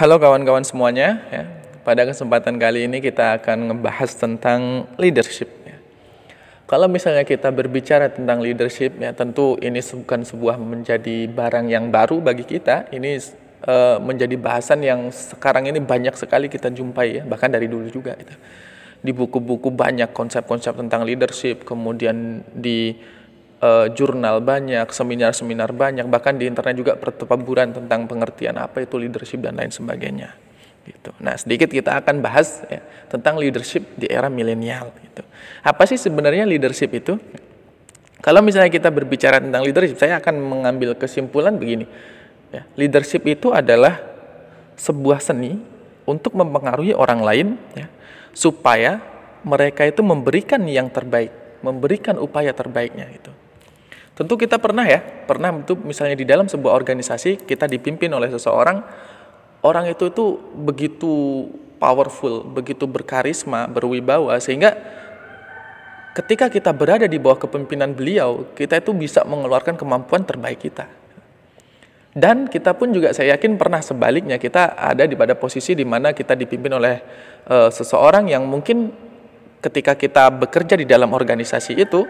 Halo kawan-kawan semuanya. Ya. Pada kesempatan kali ini kita akan ngebahas tentang leadership. Ya. Kalau misalnya kita berbicara tentang leadership, ya tentu ini bukan sebuah menjadi barang yang baru bagi kita. Ini uh, menjadi bahasan yang sekarang ini banyak sekali kita jumpai ya, bahkan dari dulu juga. Gitu. Di buku-buku banyak konsep-konsep tentang leadership, kemudian di uh, jurnal banyak, seminar-seminar banyak, bahkan di internet juga pertempuran tentang pengertian apa itu leadership dan lain sebagainya. Gitu. Nah, sedikit kita akan bahas ya, tentang leadership di era milenial. Gitu. Apa sih sebenarnya leadership itu? Kalau misalnya kita berbicara tentang leadership, saya akan mengambil kesimpulan begini. Ya, leadership itu adalah sebuah seni untuk mempengaruhi orang lain, ya, supaya mereka itu memberikan yang terbaik, memberikan upaya terbaiknya itu. Tentu kita pernah ya, pernah itu misalnya di dalam sebuah organisasi kita dipimpin oleh seseorang, orang itu itu begitu powerful, begitu berkarisma, berwibawa sehingga ketika kita berada di bawah kepemimpinan beliau, kita itu bisa mengeluarkan kemampuan terbaik kita. Dan kita pun juga saya yakin pernah sebaliknya kita ada di pada posisi di mana kita dipimpin oleh uh, seseorang yang mungkin ketika kita bekerja di dalam organisasi itu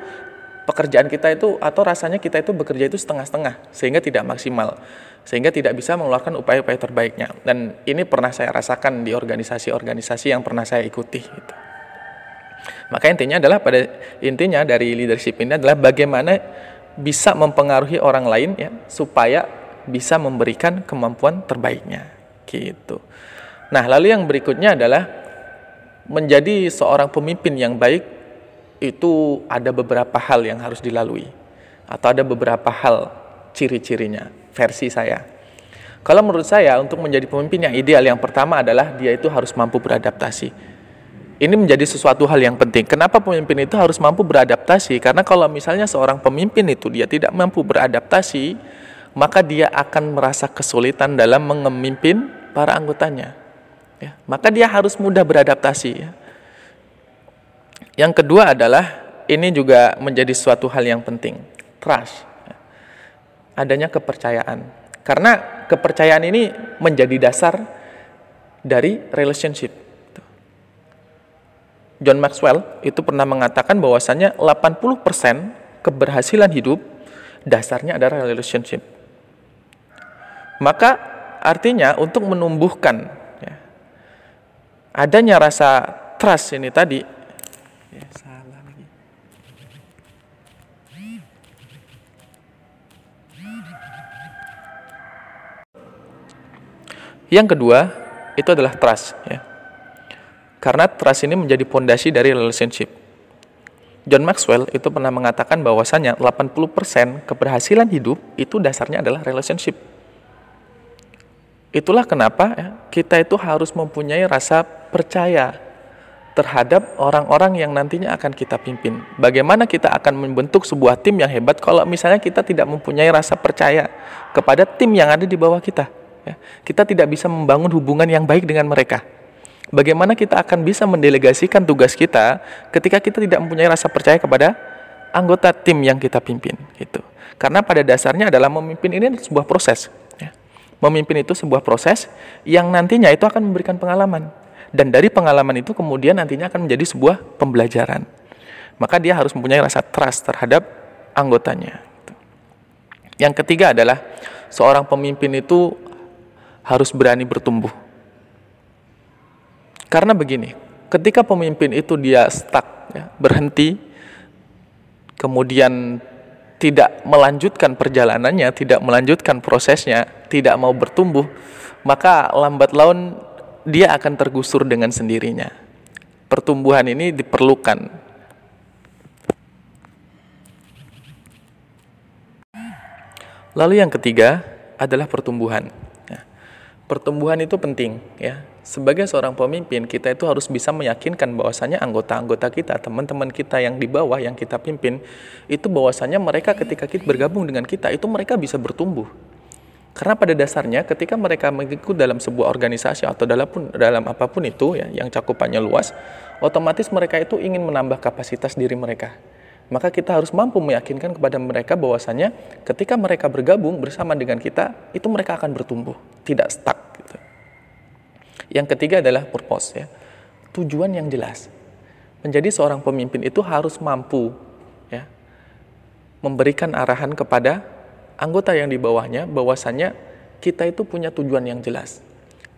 pekerjaan kita itu atau rasanya kita itu bekerja itu setengah-setengah sehingga tidak maksimal sehingga tidak bisa mengeluarkan upaya-upaya terbaiknya dan ini pernah saya rasakan di organisasi-organisasi yang pernah saya ikuti gitu. maka intinya adalah pada intinya dari leadership ini adalah bagaimana bisa mempengaruhi orang lain ya supaya bisa memberikan kemampuan terbaiknya gitu nah lalu yang berikutnya adalah menjadi seorang pemimpin yang baik itu ada beberapa hal yang harus dilalui atau ada beberapa hal ciri-cirinya versi saya. Kalau menurut saya untuk menjadi pemimpin yang ideal yang pertama adalah dia itu harus mampu beradaptasi. Ini menjadi sesuatu hal yang penting. Kenapa pemimpin itu harus mampu beradaptasi? Karena kalau misalnya seorang pemimpin itu dia tidak mampu beradaptasi, maka dia akan merasa kesulitan dalam memimpin para anggotanya. Ya, maka dia harus mudah beradaptasi. Ya. Yang kedua adalah ini juga menjadi suatu hal yang penting, trust. Adanya kepercayaan. Karena kepercayaan ini menjadi dasar dari relationship. John Maxwell itu pernah mengatakan bahwasannya 80% keberhasilan hidup dasarnya adalah relationship. Maka artinya untuk menumbuhkan ya, adanya rasa trust ini tadi ya salah lagi. Yang kedua itu adalah trust ya. Karena trust ini menjadi pondasi dari relationship. John Maxwell itu pernah mengatakan bahwasanya 80% keberhasilan hidup itu dasarnya adalah relationship. Itulah kenapa ya, kita itu harus mempunyai rasa percaya terhadap orang-orang yang nantinya akan kita pimpin. Bagaimana kita akan membentuk sebuah tim yang hebat kalau misalnya kita tidak mempunyai rasa percaya kepada tim yang ada di bawah kita. Ya. Kita tidak bisa membangun hubungan yang baik dengan mereka. Bagaimana kita akan bisa mendelegasikan tugas kita ketika kita tidak mempunyai rasa percaya kepada anggota tim yang kita pimpin. Gitu. Karena pada dasarnya adalah memimpin ini sebuah proses. Ya. Memimpin itu sebuah proses yang nantinya itu akan memberikan pengalaman dan dari pengalaman itu kemudian nantinya akan menjadi sebuah pembelajaran. Maka dia harus mempunyai rasa trust terhadap anggotanya. Yang ketiga adalah seorang pemimpin itu harus berani bertumbuh. Karena begini, ketika pemimpin itu dia stuck, ya, berhenti, kemudian tidak melanjutkan perjalanannya, tidak melanjutkan prosesnya, tidak mau bertumbuh, maka lambat laun dia akan tergusur dengan sendirinya. Pertumbuhan ini diperlukan. Lalu yang ketiga adalah pertumbuhan. Ya. pertumbuhan itu penting ya. Sebagai seorang pemimpin, kita itu harus bisa meyakinkan bahwasanya anggota-anggota kita, teman-teman kita yang di bawah yang kita pimpin, itu bahwasanya mereka ketika kita bergabung dengan kita, itu mereka bisa bertumbuh karena pada dasarnya ketika mereka mengikut dalam sebuah organisasi atau dalam pun, dalam apa pun itu ya yang cakupannya luas, otomatis mereka itu ingin menambah kapasitas diri mereka. Maka kita harus mampu meyakinkan kepada mereka bahwasanya ketika mereka bergabung bersama dengan kita, itu mereka akan bertumbuh, tidak stuck gitu. Yang ketiga adalah purpose ya. Tujuan yang jelas. Menjadi seorang pemimpin itu harus mampu ya memberikan arahan kepada anggota yang di bawahnya bahwasannya kita itu punya tujuan yang jelas.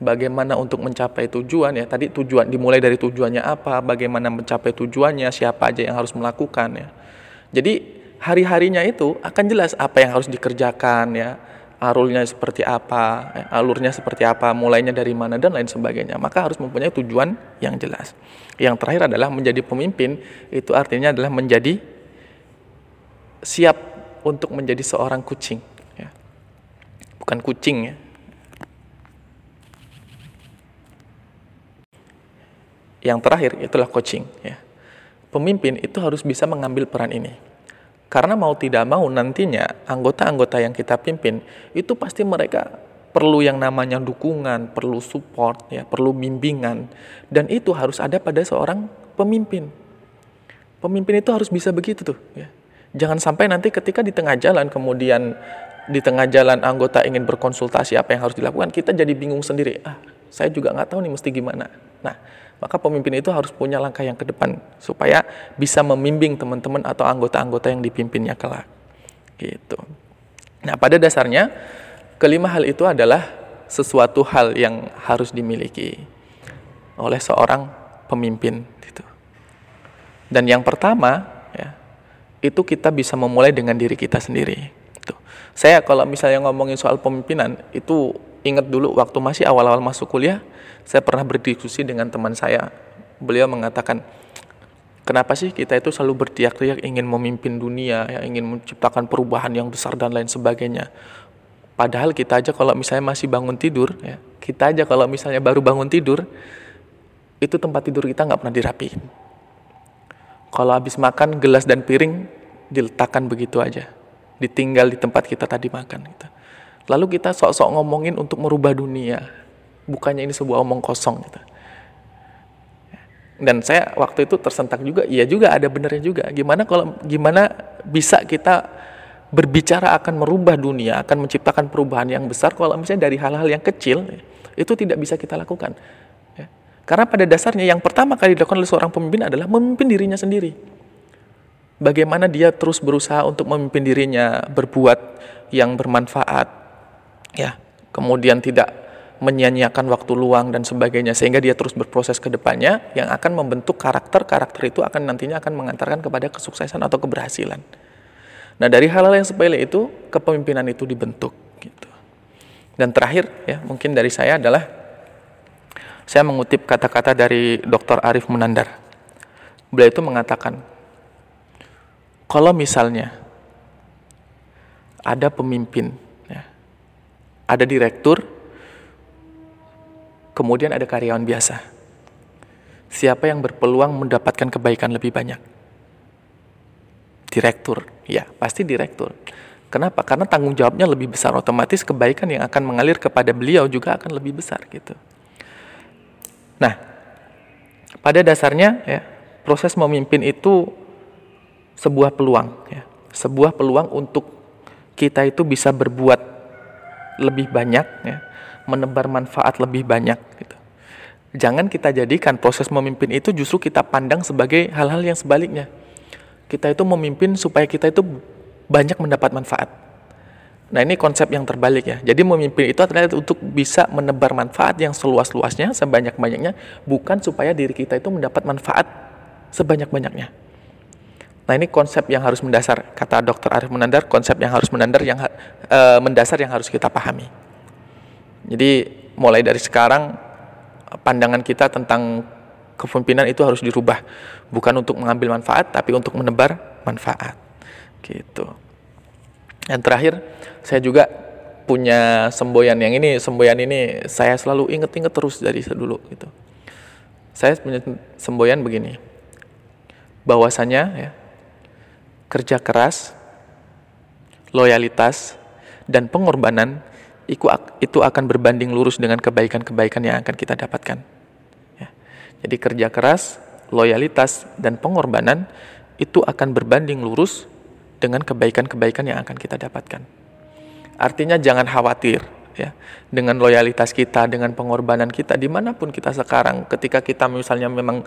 Bagaimana untuk mencapai tujuan ya tadi tujuan dimulai dari tujuannya apa, bagaimana mencapai tujuannya, siapa aja yang harus melakukan ya. Jadi hari-harinya itu akan jelas apa yang harus dikerjakan ya, alurnya seperti apa, ya, alurnya seperti apa, mulainya dari mana dan lain sebagainya. Maka harus mempunyai tujuan yang jelas. Yang terakhir adalah menjadi pemimpin itu artinya adalah menjadi siap untuk menjadi seorang kucing ya. Bukan kucing ya, Yang terakhir itulah coaching ya. Pemimpin itu harus bisa mengambil peran ini. Karena mau tidak mau nantinya anggota-anggota yang kita pimpin itu pasti mereka perlu yang namanya dukungan, perlu support ya, perlu bimbingan dan itu harus ada pada seorang pemimpin. Pemimpin itu harus bisa begitu tuh ya. Jangan sampai nanti ketika di tengah jalan kemudian di tengah jalan anggota ingin berkonsultasi apa yang harus dilakukan, kita jadi bingung sendiri. Ah, saya juga nggak tahu nih mesti gimana. Nah, maka pemimpin itu harus punya langkah yang ke depan supaya bisa membimbing teman-teman atau anggota-anggota yang dipimpinnya kelak. Gitu. Nah, pada dasarnya kelima hal itu adalah sesuatu hal yang harus dimiliki oleh seorang pemimpin gitu. Dan yang pertama ya, itu kita bisa memulai dengan diri kita sendiri. Gitu. Saya kalau misalnya ngomongin soal pemimpinan itu ingat dulu waktu masih awal-awal masuk kuliah saya pernah berdiskusi dengan teman saya. Beliau mengatakan, kenapa sih kita itu selalu berteriak-teriak ingin memimpin dunia, ya, ingin menciptakan perubahan yang besar dan lain sebagainya. Padahal kita aja kalau misalnya masih bangun tidur, ya, kita aja kalau misalnya baru bangun tidur, itu tempat tidur kita nggak pernah dirapiin. Kalau habis makan, gelas dan piring diletakkan begitu aja. Ditinggal di tempat kita tadi makan. Gitu. Lalu kita sok-sok ngomongin untuk merubah dunia bukannya ini sebuah omong kosong gitu. Dan saya waktu itu tersentak juga, iya juga ada benernya juga. Gimana kalau gimana bisa kita berbicara akan merubah dunia, akan menciptakan perubahan yang besar kalau misalnya dari hal-hal yang kecil itu tidak bisa kita lakukan. Karena pada dasarnya yang pertama kali dilakukan oleh seorang pemimpin adalah memimpin dirinya sendiri. Bagaimana dia terus berusaha untuk memimpin dirinya berbuat yang bermanfaat, ya, kemudian tidak menyia-nyiakan waktu luang dan sebagainya sehingga dia terus berproses ke depannya yang akan membentuk karakter karakter itu akan nantinya akan mengantarkan kepada kesuksesan atau keberhasilan. Nah dari hal-hal yang sepele itu kepemimpinan itu dibentuk gitu. Dan terakhir ya mungkin dari saya adalah saya mengutip kata-kata dari Dr. Arif Munandar. Beliau itu mengatakan kalau misalnya ada pemimpin, ya, ada direktur kemudian ada karyawan biasa. Siapa yang berpeluang mendapatkan kebaikan lebih banyak? Direktur, ya pasti direktur. Kenapa? Karena tanggung jawabnya lebih besar, otomatis kebaikan yang akan mengalir kepada beliau juga akan lebih besar gitu. Nah, pada dasarnya ya proses memimpin itu sebuah peluang, ya, sebuah peluang untuk kita itu bisa berbuat lebih banyak, ya, menebar manfaat lebih banyak gitu. Jangan kita jadikan proses memimpin itu justru kita pandang sebagai hal-hal yang sebaliknya. Kita itu memimpin supaya kita itu banyak mendapat manfaat. Nah ini konsep yang terbalik ya. Jadi memimpin itu adalah untuk bisa menebar manfaat yang seluas-luasnya, sebanyak-banyaknya, bukan supaya diri kita itu mendapat manfaat sebanyak-banyaknya. Nah ini konsep yang harus mendasar, kata Dr. Arif Menandar, konsep yang harus menandar yang uh, mendasar yang harus kita pahami. Jadi mulai dari sekarang pandangan kita tentang kepemimpinan itu harus dirubah, bukan untuk mengambil manfaat tapi untuk menebar manfaat. Gitu. Yang terakhir, saya juga punya semboyan yang ini, semboyan ini saya selalu inget-inget terus dari dulu gitu. Saya punya semboyan begini. Bahwasanya ya, kerja keras, loyalitas dan pengorbanan itu akan berbanding lurus dengan kebaikan-kebaikan yang akan kita dapatkan. Ya. Jadi kerja keras, loyalitas, dan pengorbanan itu akan berbanding lurus dengan kebaikan-kebaikan yang akan kita dapatkan. Artinya jangan khawatir ya dengan loyalitas kita dengan pengorbanan kita di mana pun kita sekarang ketika kita misalnya memang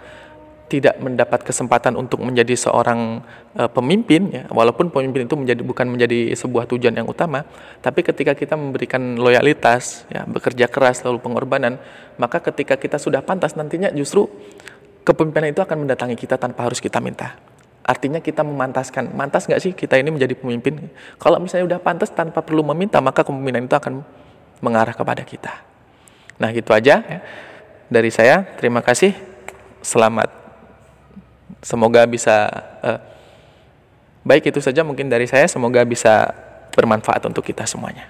tidak mendapat kesempatan untuk menjadi seorang uh, pemimpin ya walaupun pemimpin itu menjadi bukan menjadi sebuah tujuan yang utama tapi ketika kita memberikan loyalitas ya bekerja keras lalu pengorbanan maka ketika kita sudah pantas nantinya justru kepemimpinan itu akan mendatangi kita tanpa harus kita minta artinya kita memantaskan mantas nggak sih kita ini menjadi pemimpin kalau misalnya udah pantas tanpa perlu meminta maka kepemimpinan itu akan mengarah kepada kita nah gitu aja ya. dari saya terima kasih selamat Semoga bisa uh, baik itu saja mungkin dari saya. Semoga bisa bermanfaat untuk kita semuanya.